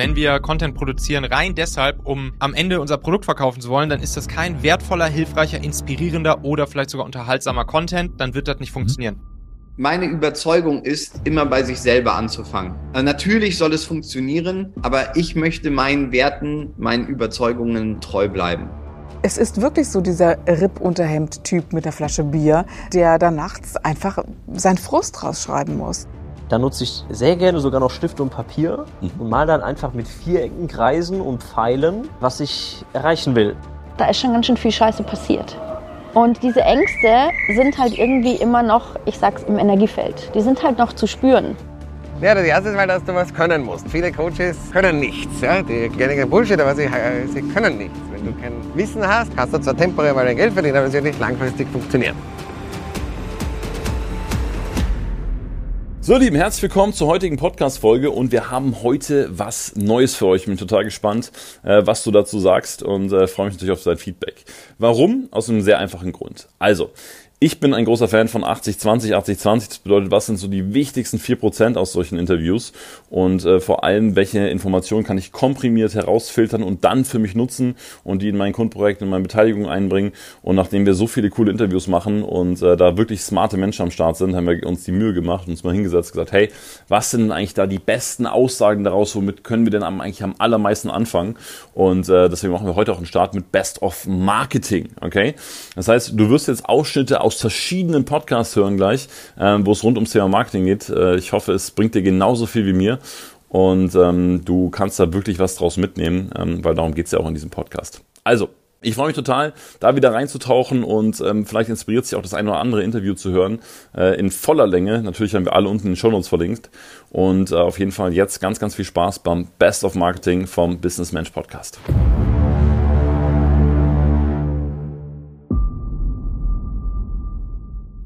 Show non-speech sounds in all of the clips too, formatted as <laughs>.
Wenn wir Content produzieren rein deshalb, um am Ende unser Produkt verkaufen zu wollen, dann ist das kein wertvoller, hilfreicher, inspirierender oder vielleicht sogar unterhaltsamer Content, dann wird das nicht funktionieren. Meine Überzeugung ist, immer bei sich selber anzufangen. Also natürlich soll es funktionieren, aber ich möchte meinen Werten, meinen Überzeugungen treu bleiben. Es ist wirklich so dieser Ripp-Unterhemd-Typ mit der Flasche Bier, der da nachts einfach seinen Frust rausschreiben muss. Da nutze ich sehr gerne sogar noch Stift und Papier mhm. und mal dann einfach mit Vierecken, Kreisen und Pfeilen, was ich erreichen will. Da ist schon ganz schön viel Scheiße passiert. Und diese Ängste sind halt irgendwie immer noch, ich sag's, im Energiefeld. Die sind halt noch zu spüren. Ja, das erste ist mal, dass du was können musst. Viele Coaches können nichts. Ja? Die gehen Bullshit, aber sie, sie können nichts. Wenn du kein Wissen hast, kannst du zwar temporär mal dein Geld verdienen, aber es wird nicht langfristig funktionieren. So, lieben, herzlich willkommen zur heutigen Podcast-Folge und wir haben heute was Neues für euch. Ich bin total gespannt, äh, was du dazu sagst und äh, freue mich natürlich auf dein Feedback. Warum? Aus einem sehr einfachen Grund. Also, ich bin ein großer Fan von 80-20, 80-20. Das bedeutet, was sind so die wichtigsten 4% aus solchen Interviews und äh, vor allem, welche Informationen kann ich komprimiert herausfiltern und dann für mich nutzen und die in mein Kundenprojekt, in meine Beteiligung einbringen. Und nachdem wir so viele coole Interviews machen und äh, da wirklich smarte Menschen am Start sind, haben wir uns die Mühe gemacht, uns mal hingesetzt, gesagt, hey, was sind denn eigentlich da die besten Aussagen daraus, womit können wir denn am, eigentlich am allermeisten anfangen? Und äh, deswegen machen wir heute auch einen Start mit Best of Marketing, okay? Das heißt, du wirst jetzt Ausschnitte aus aus verschiedenen Podcasts hören gleich, ähm, wo es rund ums Thema Marketing geht. Äh, ich hoffe, es bringt dir genauso viel wie mir und ähm, du kannst da wirklich was draus mitnehmen, ähm, weil darum geht's ja auch in diesem Podcast. Also, ich freue mich total, da wieder reinzutauchen und ähm, vielleicht inspiriert sich auch das eine oder andere Interview zu hören äh, in voller Länge. Natürlich haben wir alle unten in den Show Notes verlinkt. Und äh, auf jeden Fall jetzt ganz, ganz viel Spaß beim Best of Marketing vom Business Mensch Podcast.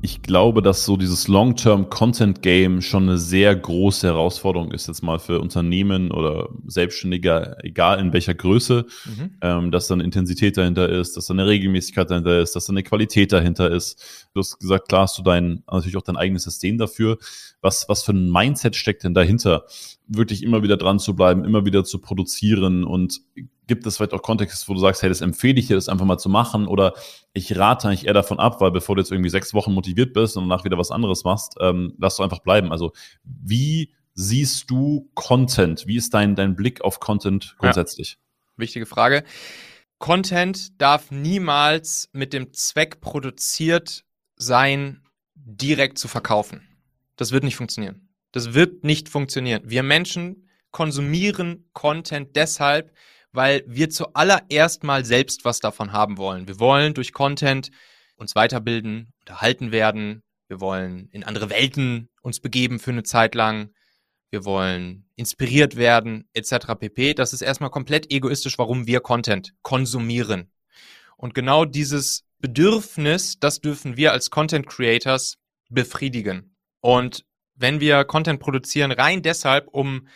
Ich glaube, dass so dieses Long-Term-Content-Game schon eine sehr große Herausforderung ist, jetzt mal für Unternehmen oder Selbstständige, egal in welcher Größe, mhm. ähm, dass da eine Intensität dahinter ist, dass da eine Regelmäßigkeit dahinter ist, dass da eine Qualität dahinter ist. Du hast gesagt, klar hast du dein, natürlich auch dein eigenes System dafür. Was, was für ein Mindset steckt denn dahinter? Wirklich immer wieder dran zu bleiben, immer wieder zu produzieren und gibt es vielleicht auch Kontexte, wo du sagst, hey, das empfehle ich dir, das einfach mal zu machen oder ich rate eigentlich eher davon ab, weil bevor du jetzt irgendwie sechs Wochen motiviert bist und danach wieder was anderes machst, ähm, lass du einfach bleiben. Also wie siehst du Content? Wie ist dein, dein Blick auf Content grundsätzlich? Ja. Wichtige Frage. Content darf niemals mit dem Zweck produziert sein, direkt zu verkaufen. Das wird nicht funktionieren. Das wird nicht funktionieren. Wir Menschen konsumieren Content deshalb, weil wir zuallererst mal selbst was davon haben wollen. Wir wollen durch Content uns weiterbilden, unterhalten werden. Wir wollen in andere Welten uns begeben für eine Zeit lang. Wir wollen inspiriert werden, etc. pp. Das ist erstmal komplett egoistisch, warum wir Content konsumieren. Und genau dieses Bedürfnis, das dürfen wir als Content Creators befriedigen. Und wenn wir Content produzieren, rein deshalb, um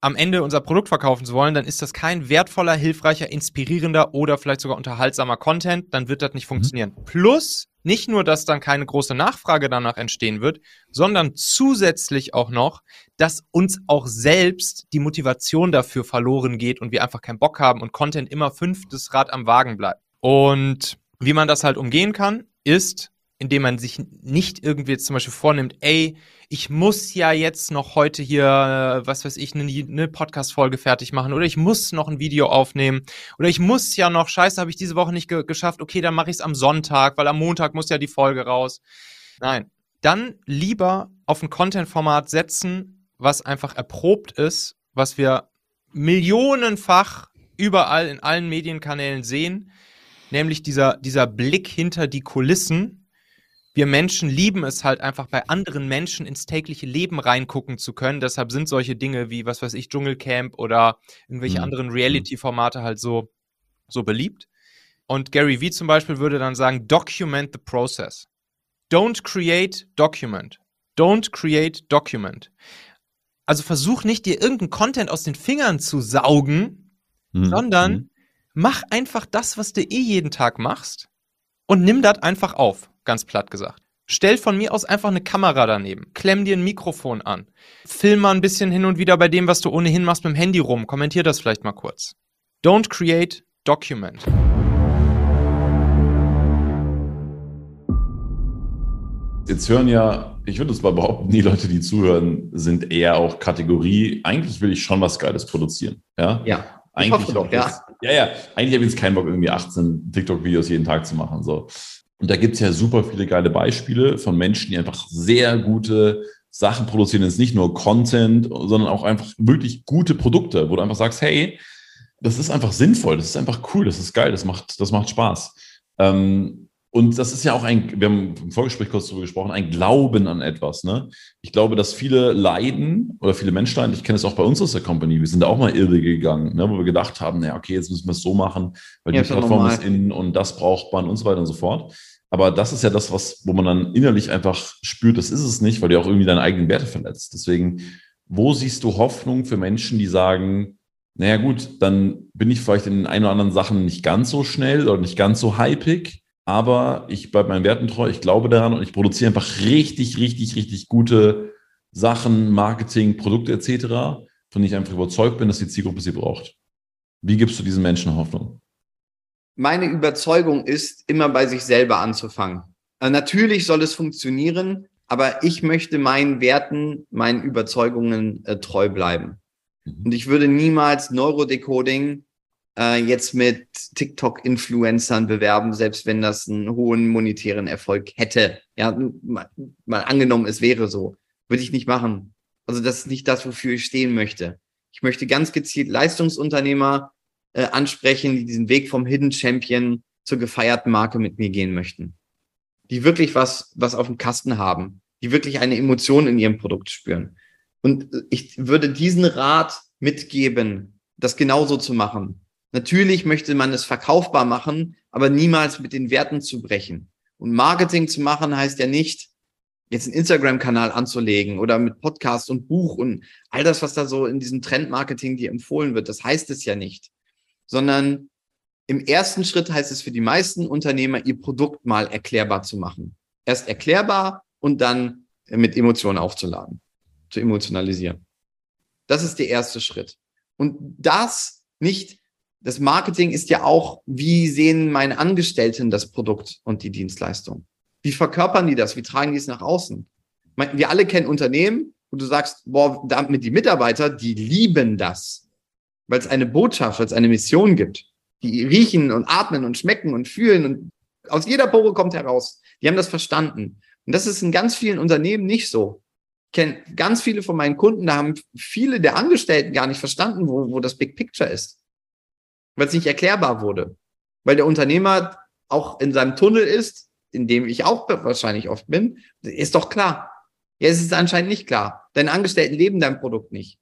am Ende unser Produkt verkaufen zu wollen, dann ist das kein wertvoller, hilfreicher, inspirierender oder vielleicht sogar unterhaltsamer Content, dann wird das nicht mhm. funktionieren. Mhm. Plus, nicht nur, dass dann keine große Nachfrage danach entstehen wird, sondern zusätzlich auch noch, dass uns auch selbst die Motivation dafür verloren geht und wir einfach keinen Bock haben und Content immer fünftes Rad am Wagen bleibt. Und wie man das halt umgehen kann, ist, indem man sich nicht irgendwie jetzt zum Beispiel vornimmt, ey, ich muss ja jetzt noch heute hier, was weiß ich, eine, eine Podcast-Folge fertig machen oder ich muss noch ein Video aufnehmen oder ich muss ja noch, scheiße, habe ich diese Woche nicht ge geschafft, okay, dann mache ich es am Sonntag, weil am Montag muss ja die Folge raus. Nein, dann lieber auf ein Content-Format setzen, was einfach erprobt ist, was wir millionenfach überall in allen Medienkanälen sehen, nämlich dieser, dieser Blick hinter die Kulissen, wir Menschen lieben es halt einfach bei anderen Menschen ins tägliche Leben reingucken zu können. Deshalb sind solche Dinge wie, was weiß ich, Dschungelcamp oder irgendwelche mhm. anderen mhm. Reality-Formate halt so, so beliebt. Und Gary Vee zum Beispiel würde dann sagen, document the process. Don't create document. Don't create document. Also versuch nicht, dir irgendeinen Content aus den Fingern zu saugen, mhm. sondern mhm. mach einfach das, was du eh jeden Tag machst und nimm das einfach auf ganz platt gesagt. Stell von mir aus einfach eine Kamera daneben. Klemm dir ein Mikrofon an. Film mal ein bisschen hin und wieder bei dem, was du ohnehin machst mit dem Handy rum. Kommentier das vielleicht mal kurz. Don't create, document. Jetzt hören ja, ich würde es mal behaupten, die Leute, die zuhören, sind eher auch Kategorie, eigentlich will ich schon was Geiles produzieren. Ja. Ja. Eigentlich Ich hoffe doch, ja. ja, ja. Eigentlich habe ich jetzt keinen Bock, irgendwie 18 TikTok-Videos jeden Tag zu machen. So. Und da gibt's ja super viele geile Beispiele von Menschen, die einfach sehr gute Sachen produzieren. Jetzt nicht nur Content, sondern auch einfach wirklich gute Produkte, wo du einfach sagst, hey, das ist einfach sinnvoll, das ist einfach cool, das ist geil, das macht, das macht Spaß. Ähm, und das ist ja auch ein, wir haben im Vorgespräch kurz darüber gesprochen, ein Glauben an etwas. Ne? Ich glaube, dass viele leiden oder viele Menschen leiden. Ich kenne es auch bei uns aus der Company. Wir sind da auch mal irre gegangen, ne? wo wir gedacht haben, naja, okay, jetzt müssen wir es so machen, weil Ja, die Plattform normal. ist in und das braucht man und so weiter und so fort. Aber das ist ja das, was, wo man dann innerlich einfach spürt, das ist es nicht, weil du auch irgendwie deine eigenen Werte verletzt. Deswegen, wo siehst du Hoffnung für Menschen, die sagen, naja gut, dann bin ich vielleicht in den ein oder anderen Sachen nicht ganz so schnell oder nicht ganz so hypig, aber ich bleibe meinen Werten treu, ich glaube daran und ich produziere einfach richtig, richtig, richtig gute Sachen, Marketing, Produkte etc., von denen ich einfach überzeugt bin, dass die Zielgruppe sie braucht. Wie gibst du diesen Menschen Hoffnung? Meine Überzeugung ist, immer bei sich selber anzufangen. Äh, Natürlich soll es funktionieren, aber ich möchte meinen Werten, meinen Überzeugungen äh, treu bleiben. Und ich würde niemals Neurodecoding äh, jetzt mit TikTok-Influencern bewerben, selbst wenn das einen hohen monetären Erfolg hätte. Ja, mal, mal angenommen, es wäre so. Würde ich nicht machen. Also das ist nicht das, wofür ich stehen möchte. Ich möchte ganz gezielt Leistungsunternehmer äh, ansprechen, die diesen Weg vom Hidden Champion zur gefeierten Marke mit mir gehen möchten. Die wirklich was, was auf dem Kasten haben, die wirklich eine Emotion in ihrem Produkt spüren. Und äh, ich würde diesen Rat mitgeben, das genauso zu machen. Natürlich möchte man es verkaufbar machen, aber niemals mit den Werten zu brechen. Und Marketing zu machen heißt ja nicht, jetzt einen Instagram-Kanal anzulegen oder mit Podcast und Buch und all das, was da so in diesem Trendmarketing dir empfohlen wird. Das heißt es ja nicht, sondern im ersten Schritt heißt es für die meisten Unternehmer, ihr Produkt mal erklärbar zu machen. Erst erklärbar und dann mit Emotionen aufzuladen, zu emotionalisieren. Das ist der erste Schritt. Und das nicht, das Marketing ist ja auch, wie sehen meine Angestellten das Produkt und die Dienstleistung? Wie verkörpern die das? Wie tragen die es nach außen? Wir alle kennen Unternehmen, wo du sagst, boah, damit die Mitarbeiter, die lieben das, weil es eine Botschaft, weil es eine Mission gibt. Die riechen und atmen und schmecken und fühlen und aus jeder Pore kommt heraus. Die haben das verstanden. Und das ist in ganz vielen Unternehmen nicht so. Ich kenne ganz viele von meinen Kunden, da haben viele der Angestellten gar nicht verstanden, wo, wo das Big Picture ist. Weil es nicht erklärbar wurde. Weil der Unternehmer auch in seinem Tunnel ist, in dem ich auch wahrscheinlich oft bin, ist doch klar. Ja, es ist anscheinend nicht klar. Deine Angestellten leben dein Produkt nicht.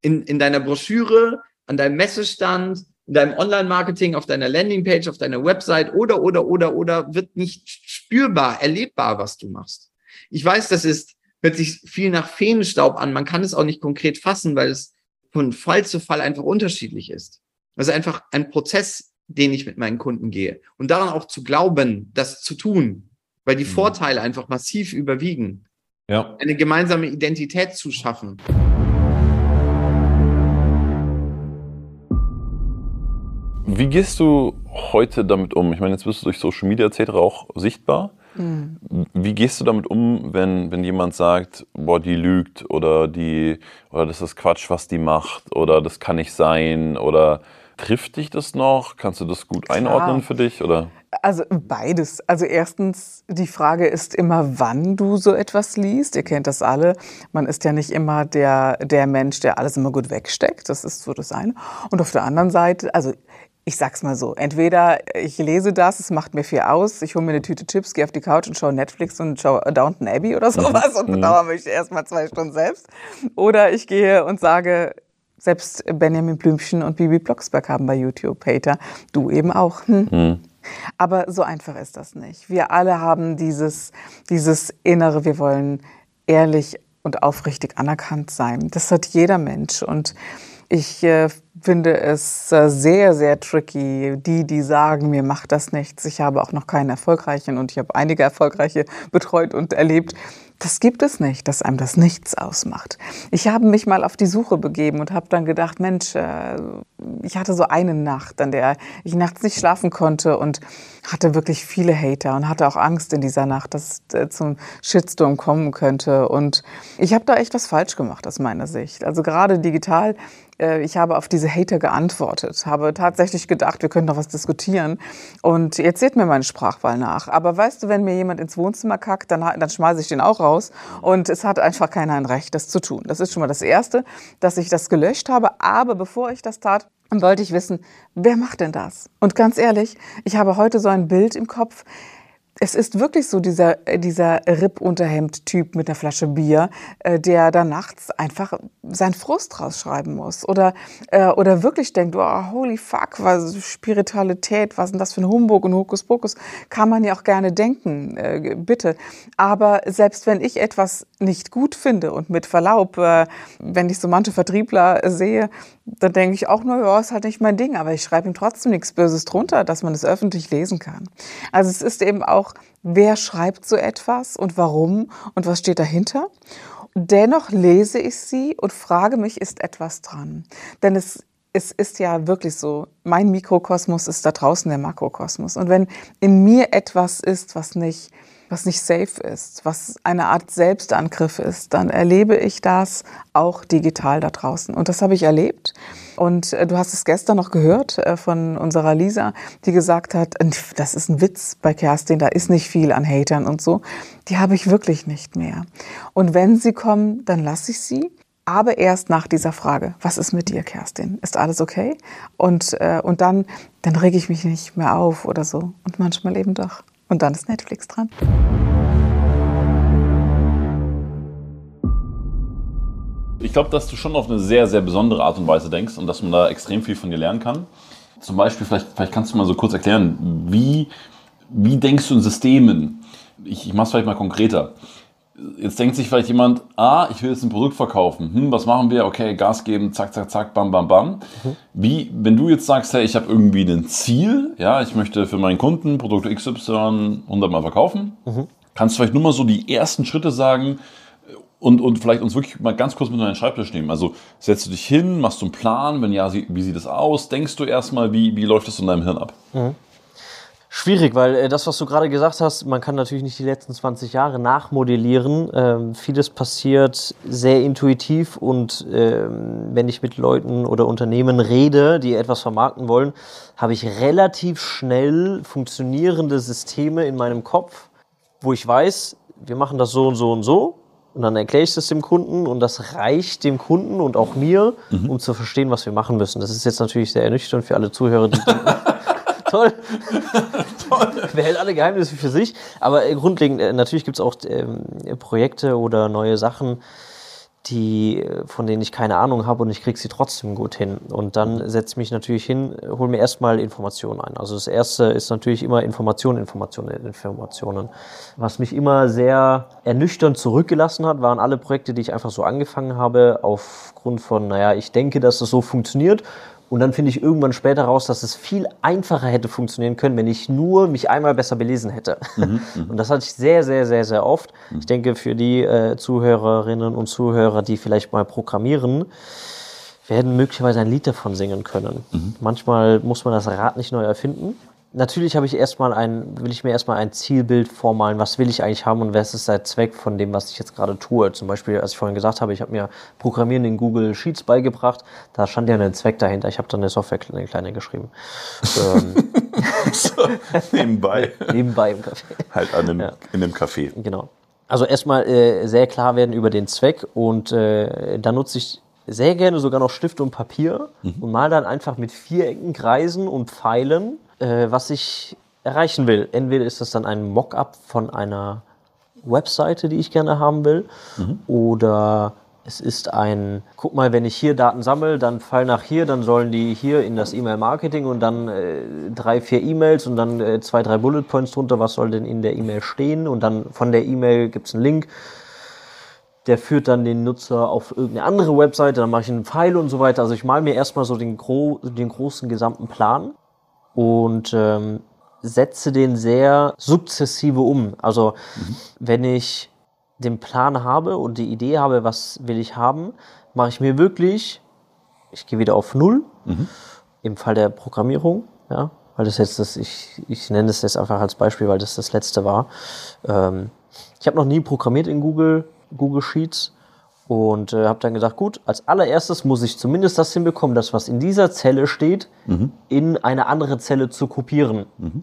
In, in deiner Broschüre, an deinem Messestand, in deinem Online-Marketing, auf deiner Landingpage, auf deiner Website oder, oder, oder, oder wird nicht spürbar, erlebbar, was du machst. Ich weiß, das ist, hört sich viel nach Feenstaub an. Man kann es auch nicht konkret fassen, weil es von Fall zu Fall einfach unterschiedlich ist. Das ist einfach ein Prozess, den ich mit meinen Kunden gehe. Und daran auch zu glauben, das zu tun, weil die Mhm. Vorteile einfach massiv überwiegen. Ja. Eine gemeinsame Identität zu schaffen. Wie gehst du heute damit um? Ich meine, jetzt bist du durch Social Media etc. auch sichtbar. Mhm. Wie gehst du damit um, wenn, wenn jemand sagt, boah, die lügt oder die oder das ist Quatsch, was die macht oder das kann nicht sein oder trifft dich das noch? Kannst du das gut Klar. einordnen für dich oder? Also beides. Also erstens, die Frage ist immer, wann du so etwas liest. Ihr kennt das alle. Man ist ja nicht immer der, der Mensch, der alles immer gut wegsteckt. Das ist so das eine. Und auf der anderen Seite, also ich sag's mal so, entweder ich lese das, es macht mir viel aus, ich hole mir eine Tüte Chips, gehe auf die Couch und schaue Netflix und schaue Downton Abbey oder sowas und bedauere mich erstmal zwei Stunden selbst. Oder ich gehe und sage, selbst Benjamin Blümchen und Bibi Blocksberg haben bei YouTube Hater. Du eben auch. Hm? Aber so einfach ist das nicht. Wir alle haben dieses, dieses Innere, wir wollen ehrlich und aufrichtig anerkannt sein. Das hat jeder Mensch. Und ich äh, finde es äh, sehr, sehr tricky. Die, die sagen, mir macht das nichts. Ich habe auch noch keinen erfolgreichen und ich habe einige erfolgreiche betreut und erlebt. Das gibt es nicht, dass einem das nichts ausmacht. Ich habe mich mal auf die Suche begeben und habe dann gedacht, Mensch, äh, ich hatte so eine Nacht, an der ich nachts nicht schlafen konnte und hatte wirklich viele Hater und hatte auch Angst in dieser Nacht, dass es äh, zum Shitstorm kommen könnte. Und ich habe da echt was falsch gemacht aus meiner Sicht. Also gerade digital ich habe auf diese Hater geantwortet, habe tatsächlich gedacht, wir können doch was diskutieren. Und jetzt seht mir meine Sprachwahl nach. Aber weißt du, wenn mir jemand ins Wohnzimmer kackt, dann, dann schmeiße ich den auch raus. Und es hat einfach keiner ein Recht, das zu tun. Das ist schon mal das Erste, dass ich das gelöscht habe. Aber bevor ich das tat, wollte ich wissen, wer macht denn das? Und ganz ehrlich, ich habe heute so ein Bild im Kopf es ist wirklich so dieser, äh, dieser Ripp-Unterhemd-Typ mit einer Flasche Bier, äh, der da nachts einfach seinen Frust rausschreiben muss. Oder, äh, oder wirklich denkt, oh, holy fuck, was Spiritualität, was denn das für ein Humbug und Hokuspokus? Kann man ja auch gerne denken, äh, bitte. Aber selbst wenn ich etwas nicht gut finde und mit Verlaub, äh, wenn ich so manche Vertriebler sehe, dann denke ich auch nur, ja, ist halt nicht mein Ding, aber ich schreibe ihm trotzdem nichts Böses drunter, dass man es öffentlich lesen kann. Also es ist eben auch, wer schreibt so etwas und warum und was steht dahinter. Dennoch lese ich sie und frage mich, ist etwas dran? Denn es es ist ja wirklich so, mein Mikrokosmos ist da draußen der Makrokosmos. Und wenn in mir etwas ist, was nicht was nicht safe ist, was eine Art Selbstangriff ist, dann erlebe ich das auch digital da draußen. Und das habe ich erlebt. Und äh, du hast es gestern noch gehört äh, von unserer Lisa, die gesagt hat, das ist ein Witz bei Kerstin, da ist nicht viel an Hatern und so. Die habe ich wirklich nicht mehr. Und wenn sie kommen, dann lasse ich sie. Aber erst nach dieser Frage, was ist mit dir, Kerstin? Ist alles okay? Und, äh, und dann, dann rege ich mich nicht mehr auf oder so. Und manchmal eben doch. Und dann ist Netflix dran. Ich glaube, dass du schon auf eine sehr, sehr besondere Art und Weise denkst und dass man da extrem viel von dir lernen kann. Zum Beispiel, vielleicht, vielleicht kannst du mal so kurz erklären, wie, wie denkst du in Systemen? Ich, ich mache es vielleicht mal konkreter jetzt denkt sich vielleicht jemand, ah, ich will jetzt ein Produkt verkaufen. Hm, was machen wir? Okay, Gas geben, zack, zack, zack, bam, bam, bam. Mhm. Wie, wenn du jetzt sagst, hey, ich habe irgendwie ein Ziel, ja, ich möchte für meinen Kunden Produkt XY 100 Mal verkaufen, mhm. kannst du vielleicht nur mal so die ersten Schritte sagen und, und vielleicht uns wirklich mal ganz kurz mit deinen Schreibtisch nehmen. Also setzt du dich hin, machst du einen Plan, wenn ja, wie sieht es aus? Denkst du erstmal, wie, wie läuft das in deinem Hirn ab? Mhm. Schwierig, weil äh, das, was du gerade gesagt hast, man kann natürlich nicht die letzten 20 Jahre nachmodellieren. Ähm, vieles passiert sehr intuitiv und ähm, wenn ich mit Leuten oder Unternehmen rede, die etwas vermarkten wollen, habe ich relativ schnell funktionierende Systeme in meinem Kopf, wo ich weiß, wir machen das so und so und so. Und dann erkläre ich das dem Kunden und das reicht dem Kunden und auch mir, mhm. um zu verstehen, was wir machen müssen. Das ist jetzt natürlich sehr ernüchternd für alle Zuhörer, die <laughs> toll. <laughs> <laughs> toll. Behält alle Geheimnisse für sich. Aber äh, grundlegend, äh, natürlich gibt es auch ähm, Projekte oder neue Sachen, die, äh, von denen ich keine Ahnung habe und ich kriege sie trotzdem gut hin. Und dann setze ich mich natürlich hin, hole mir erstmal Informationen ein. Also das erste ist natürlich immer Informationen, Informationen, Informationen. Was mich immer sehr ernüchternd zurückgelassen hat, waren alle Projekte, die ich einfach so angefangen habe, aufgrund von, naja, ich denke, dass das so funktioniert und dann finde ich irgendwann später raus, dass es viel einfacher hätte funktionieren können, wenn ich nur mich einmal besser belesen hätte. Mhm, <laughs> mhm. und das hatte ich sehr, sehr, sehr, sehr oft. Mhm. Ich denke, für die äh, Zuhörerinnen und Zuhörer, die vielleicht mal programmieren, werden möglicherweise ein Lied davon singen können. Mhm. Manchmal muss man das Rad nicht neu erfinden natürlich habe ich erstmal ein, will ich mir erstmal ein Zielbild vormalen, was will ich eigentlich haben und was ist der Zweck von dem, was ich jetzt gerade tue. Zum Beispiel, als ich vorhin gesagt habe, ich habe mir Programmieren in Google Sheets beigebracht, da stand ja ein Zweck dahinter. Ich habe dann eine Software eine kleine geschrieben. ähm, <laughs> so, nebenbei. nebenbei im Café. Halt an einem, ja. in einem Café. Genau. Also erstmal äh, sehr klar werden über den Zweck und äh, da nutze ich sehr gerne sogar noch Stift und Papier mhm. und mal dann einfach mit Vierecken, Kreisen und Pfeilen äh, was ich erreichen will. Entweder ist das dann ein Mockup von einer Webseite, die ich gerne haben will, mhm. oder es ist ein, guck mal, wenn ich hier Daten sammle, dann fall nach hier, dann sollen die hier in das E-Mail-Marketing und dann äh, drei, vier E-Mails und dann äh, zwei, drei Bullet Points drunter, was soll denn in der E-Mail stehen und dann von der E-Mail gibt es einen Link der führt dann den Nutzer auf irgendeine andere Webseite, dann mache ich einen Pfeil und so weiter. Also ich male mir erstmal so den, gro den großen gesamten Plan und ähm, setze den sehr sukzessive um. Also mhm. wenn ich den Plan habe und die Idee habe, was will ich haben, mache ich mir wirklich, ich gehe wieder auf Null, mhm. im Fall der Programmierung, ja, weil das jetzt das, ich, ich nenne das jetzt einfach als Beispiel, weil das das letzte war. Ähm, ich habe noch nie programmiert in Google, Google Sheets und äh, habe dann gedacht, gut, als allererstes muss ich zumindest das hinbekommen, das, was in dieser Zelle steht, mhm. in eine andere Zelle zu kopieren. Mhm.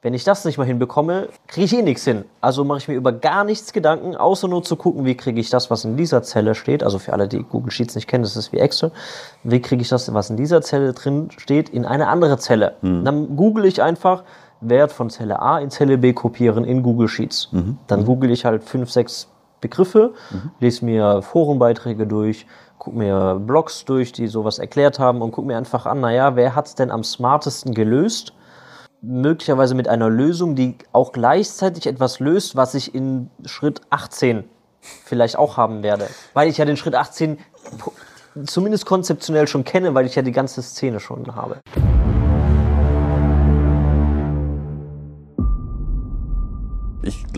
Wenn ich das nicht mal hinbekomme, kriege ich eh nichts hin. Also mache ich mir über gar nichts Gedanken, außer nur zu gucken, wie kriege ich das, was in dieser Zelle steht. Also für alle, die Google Sheets nicht kennen, das ist wie Excel. Wie kriege ich das, was in dieser Zelle drin steht, in eine andere Zelle? Mhm. Dann google ich einfach Wert von Zelle A in Zelle B kopieren in Google Sheets. Mhm. Dann google ich halt fünf, sechs Begriffe, mhm. lese mir Forenbeiträge durch, gucke mir Blogs durch, die sowas erklärt haben und gucke mir einfach an, naja, wer hat es denn am smartesten gelöst? Möglicherweise mit einer Lösung, die auch gleichzeitig etwas löst, was ich in Schritt 18 vielleicht auch haben werde. Weil ich ja den Schritt 18 zumindest konzeptionell schon kenne, weil ich ja die ganze Szene schon habe.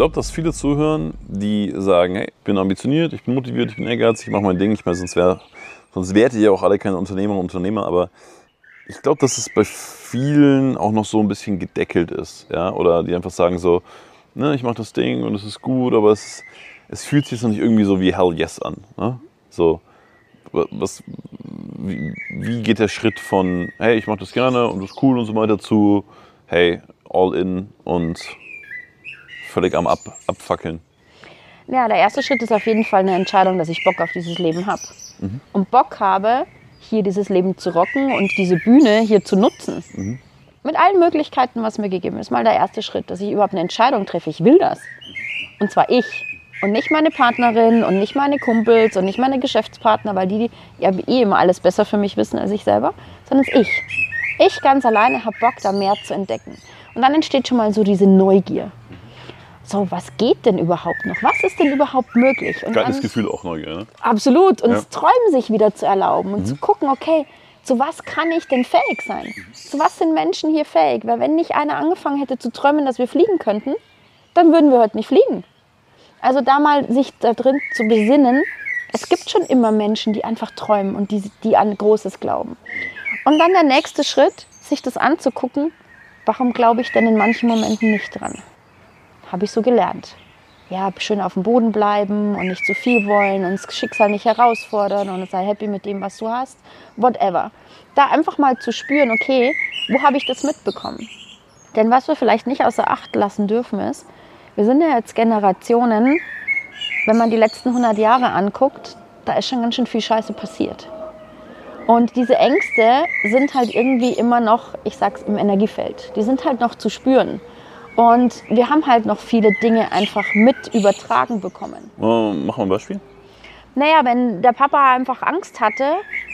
Glaube, dass viele zuhören, die sagen, hey, ich bin ambitioniert, ich bin motiviert, ich bin ehrgeizig, ich mache mein Ding. Ich meine, sonst, wär, sonst wärt ihr ja auch alle keine Unternehmer und Unternehmer, aber ich glaube, dass es bei vielen auch noch so ein bisschen gedeckelt ist. Ja? Oder die einfach sagen so, ne, ich mache das Ding und es ist gut, aber es, es fühlt sich jetzt noch nicht irgendwie so wie Hell Yes an. Ne? So, was, wie, wie geht der Schritt von, hey, ich mache das gerne und das ist cool und so weiter zu, hey, all in und völlig am Ab Abfackeln? Ja, der erste Schritt ist auf jeden Fall eine Entscheidung, dass ich Bock auf dieses Leben habe. Mhm. Und Bock habe, hier dieses Leben zu rocken und diese Bühne hier zu nutzen. Mhm. Mit allen Möglichkeiten, was mir gegeben ist. Mal der erste Schritt, dass ich überhaupt eine Entscheidung treffe. Ich will das. Und zwar ich. Und nicht meine Partnerin und nicht meine Kumpels und nicht meine Geschäftspartner, weil die, die ja eh immer alles besser für mich wissen als ich selber, sondern es ich. Ich ganz alleine habe Bock, da mehr zu entdecken. Und dann entsteht schon mal so diese Neugier so, was geht denn überhaupt noch? Was ist denn überhaupt möglich? Und Geiles Gefühl auch Neugier, ne? Absolut. Und ja. das Träumen sich wieder zu erlauben und mhm. zu gucken, okay, zu was kann ich denn fähig sein? Zu was sind Menschen hier fähig? Weil wenn nicht einer angefangen hätte zu träumen, dass wir fliegen könnten, dann würden wir heute nicht fliegen. Also da mal sich da drin zu besinnen, es gibt schon immer Menschen, die einfach träumen und die, die an Großes glauben. Und dann der nächste Schritt, sich das anzugucken, warum glaube ich denn in manchen Momenten nicht dran? Habe ich so gelernt. Ja, schön auf dem Boden bleiben und nicht zu viel wollen und das Schicksal nicht herausfordern und sei happy mit dem, was du hast. Whatever. Da einfach mal zu spüren, okay, wo habe ich das mitbekommen? Denn was wir vielleicht nicht außer Acht lassen dürfen ist, wir sind ja jetzt Generationen, wenn man die letzten 100 Jahre anguckt, da ist schon ganz schön viel Scheiße passiert. Und diese Ängste sind halt irgendwie immer noch, ich sag's im Energiefeld, die sind halt noch zu spüren. Und wir haben halt noch viele Dinge einfach mit übertragen bekommen. Uh, machen wir ein Beispiel. Naja, wenn der Papa einfach Angst hatte,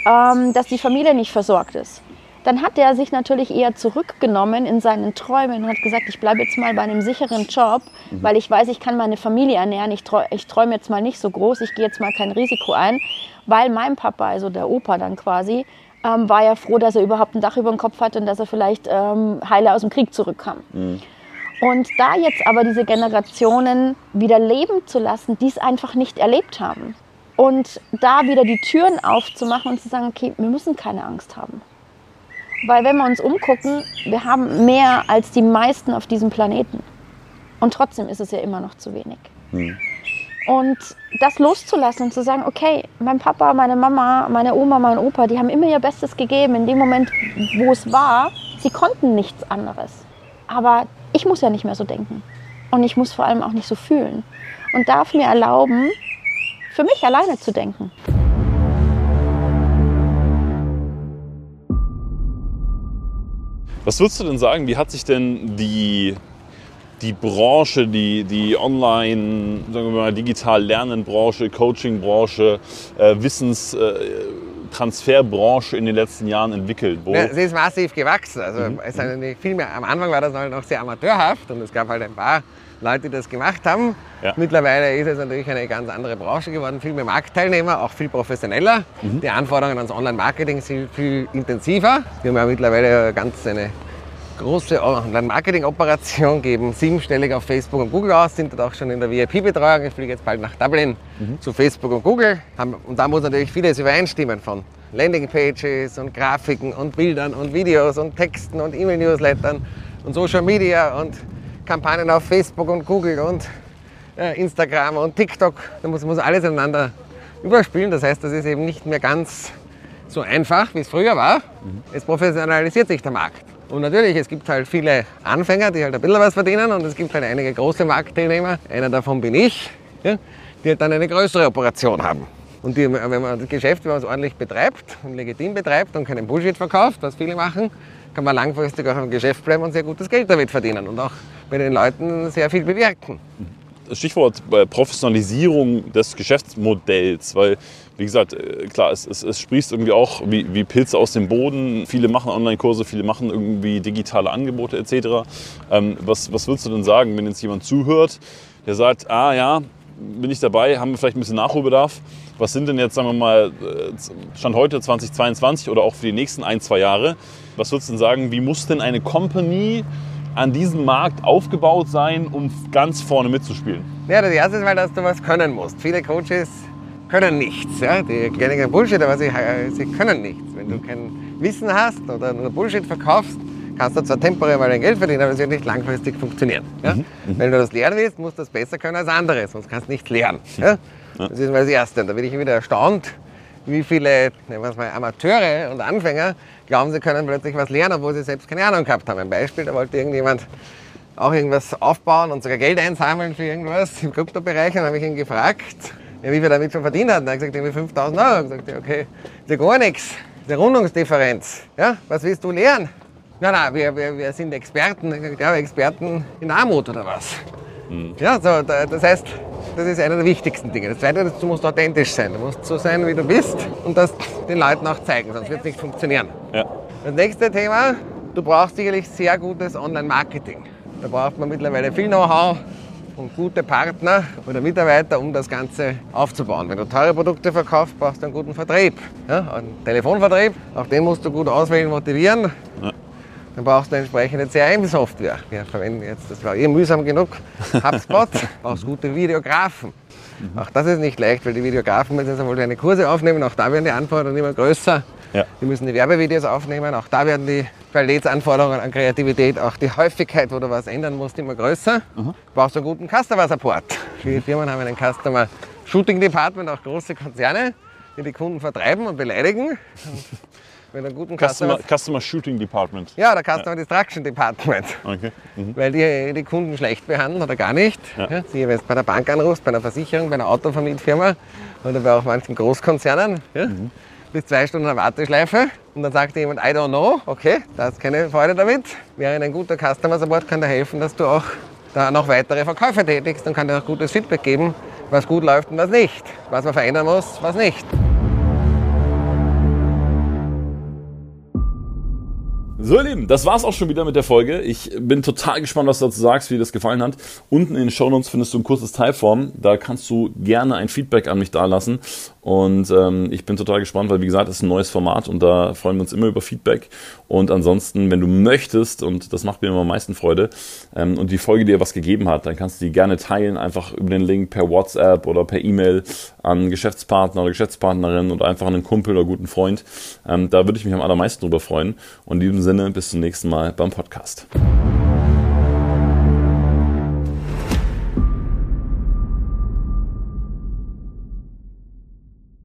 ähm, dass die Familie nicht versorgt ist, dann hat er sich natürlich eher zurückgenommen in seinen Träumen und hat gesagt, ich bleibe jetzt mal bei einem sicheren Job, mhm. weil ich weiß, ich kann meine Familie ernähren. Ich, träu ich träume jetzt mal nicht so groß, ich gehe jetzt mal kein Risiko ein, weil mein Papa, also der Opa dann quasi, ähm, war ja froh, dass er überhaupt ein Dach über dem Kopf hatte und dass er vielleicht ähm, heile aus dem Krieg zurückkam. Mhm. Und da jetzt aber diese Generationen wieder leben zu lassen, die es einfach nicht erlebt haben. Und da wieder die Türen aufzumachen und zu sagen, okay, wir müssen keine Angst haben. Weil wenn wir uns umgucken, wir haben mehr als die meisten auf diesem Planeten. Und trotzdem ist es ja immer noch zu wenig. Mhm. Und das loszulassen und zu sagen, okay, mein Papa, meine Mama, meine Oma, mein Opa, die haben immer ihr Bestes gegeben in dem Moment, wo es war. Sie konnten nichts anderes. Aber ich muss ja nicht mehr so denken. Und ich muss vor allem auch nicht so fühlen. Und darf mir erlauben, für mich alleine zu denken. Was würdest du denn sagen, wie hat sich denn die, die Branche, die, die Online, sagen wir mal, digital Lernenbranche, Coachingbranche, äh, Wissens... Äh, Transferbranche in den letzten Jahren entwickelt? Ja, sie ist massiv gewachsen. Also mhm. es ist viel mehr, am Anfang war das noch sehr amateurhaft und es gab halt ein paar Leute, die das gemacht haben. Ja. Mittlerweile ist es natürlich eine ganz andere Branche geworden, viel mehr Marktteilnehmer, auch viel professioneller. Die Anforderungen ans Online-Marketing sind viel intensiver. Wir haben ja mittlerweile ganz eine große Online-Marketing-Operation, geben siebenstellig auf Facebook und Google aus, sind dort auch schon in der VIP-Betreuung. Ich fliege jetzt bald nach Dublin zu Facebook und Google. Und da muss natürlich vieles übereinstimmen von Landingpages und Grafiken und Bildern und Videos und Texten und E-Mail-Newslettern und Social Media und Kampagnen auf Facebook und Google und äh, Instagram und TikTok. Da muss, muss alles ineinander überspielen. Das heißt, das ist eben nicht mehr ganz so einfach, wie es früher war. Es professionalisiert sich der Markt. Und natürlich, es gibt halt viele Anfänger, die halt ein bisschen was verdienen und es gibt halt einige große Marktteilnehmer. Einer davon bin ich, ja, die halt dann eine größere Operation haben. Und die, wenn man das Geschäft, wenn man es ordentlich betreibt und legitim betreibt und keinen Bullshit verkauft, was viele machen, kann man langfristig auch im Geschäft bleiben und sehr gutes Geld damit verdienen und auch bei den Leuten sehr viel bewirken. Stichwort äh, Professionalisierung des Geschäftsmodells, weil, wie gesagt, äh, klar, es, es, es sprießt irgendwie auch wie, wie Pilze aus dem Boden. Viele machen Online-Kurse, viele machen irgendwie digitale Angebote etc. Ähm, was, was würdest du denn sagen, wenn jetzt jemand zuhört, der sagt, ah ja, bin ich dabei, haben wir vielleicht ein bisschen Nachholbedarf? Was sind denn jetzt, sagen wir mal, äh, Stand heute 2022 oder auch für die nächsten ein, zwei Jahre? Was würdest du denn sagen, wie muss denn eine Company an diesem Markt aufgebaut sein, um ganz vorne mitzuspielen? Ja, das erste ist mal, dass du was können musst. Viele Coaches können nichts. Ja? Die kennen keinen Bullshit, aber sie, äh, sie können nichts. Wenn du kein Wissen hast oder nur Bullshit verkaufst, kannst du zwar temporär mal dein Geld verdienen, aber es wird nicht langfristig funktionieren. Ja? Wenn du das lernen willst, musst du das besser können als andere, sonst kannst du nichts lernen. Ja? Das ist mal das Erste. Und da bin ich wieder erstaunt, wie viele mal, Amateure und Anfänger glauben, sie können plötzlich was lernen, obwohl sie selbst keine Ahnung gehabt haben. Ein Beispiel, da wollte irgendjemand auch irgendwas aufbauen und sogar Geld einsammeln für irgendwas im Kryptobereich. Dann habe ich ihn gefragt, ja, wie viel er damit schon verdient hat. Er hat gesagt, irgendwie 5000 Euro. Ich ja, okay, ist ja gar nichts. Ist eine Rundungsdifferenz. Ja, was willst du lernen? Nein, nein, wir, wir, wir sind Experten. Ich gesagt, Ja, Experten in Armut oder was? Ja, so, da- das heißt, das ist einer der wichtigsten Dinge. Das Zweite ist, du musst authentisch sein. Du musst so sein, wie du bist und das den Leuten auch zeigen, sonst wird es nicht funktionieren. Ja. Das nächste Thema, du brauchst sicherlich sehr gutes Online-Marketing. Da braucht man mittlerweile viel Know-how und gute Partner oder Mitarbeiter, um das Ganze aufzubauen. Wenn du teure Produkte verkaufst, brauchst du einen guten Vertrieb. Ja, einen Telefonvertrieb, auch den musst du gut auswählen, motivieren. Dann brauchst du eine entsprechende CRM-Software. Wir verwenden jetzt, das war eh mühsam genug, HubSpot. brauchst gute Videografen. Auch das ist nicht leicht, weil die Videografen müssen jetzt einmal deine Kurse aufnehmen. Auch da werden die Anforderungen immer größer. Ja. Die müssen die Werbevideos aufnehmen. Auch da werden die Qualitätsanforderungen an Kreativität, auch die Häufigkeit, wo du was ändern musst, immer größer. Du brauchst einen guten Customer Support. Viele Firmen haben einen Customer Shooting Department, auch große Konzerne, die die Kunden vertreiben und beleidigen. Mit einem guten Customer, Customer, Shooting Department. ja, der Customer Distraction Department Okay. Mhm. weil die die Kunden schlecht behandeln oder gar nicht. Ja. Ja. siehe, wenn du bei der Bank anrufst, bei einer Versicherung, bei einer Autovermietfirma oder bei auch manchen Großkonzernen, ja, bis zwei Stunden in der Warteschleife und dann sagt dir jemand, I don't know, okay, da hast keine Freude damit. Wäre ein guter Customer Support, kann dir helfen, dass du auch da noch weitere Verkäufe tätigst und kann dir auch gutes Feedback geben, was gut läuft und was nicht, was man verändern muss, was nicht. So, ihr Lieben, das war's auch schon wieder mit der Folge. Ich bin total gespannt, was du dazu sagst, wie dir das gefallen hat. Unten in den Shownotes findest du ein kurzes Teilform. Da kannst du gerne ein Feedback an mich dalassen. Und ähm, ich bin total gespannt, weil wie gesagt, das ist ein neues Format und da freuen wir uns immer über Feedback. Und ansonsten, wenn du möchtest, und das macht mir immer am meisten Freude, ähm, und die Folge dir was gegeben hat, dann kannst du die gerne teilen, einfach über den Link per WhatsApp oder per E-Mail an Geschäftspartner oder Geschäftspartnerin oder einfach an einen Kumpel oder guten Freund. Ähm, da würde ich mich am allermeisten drüber freuen. Und in diesem Sinne, bis zum nächsten Mal beim Podcast.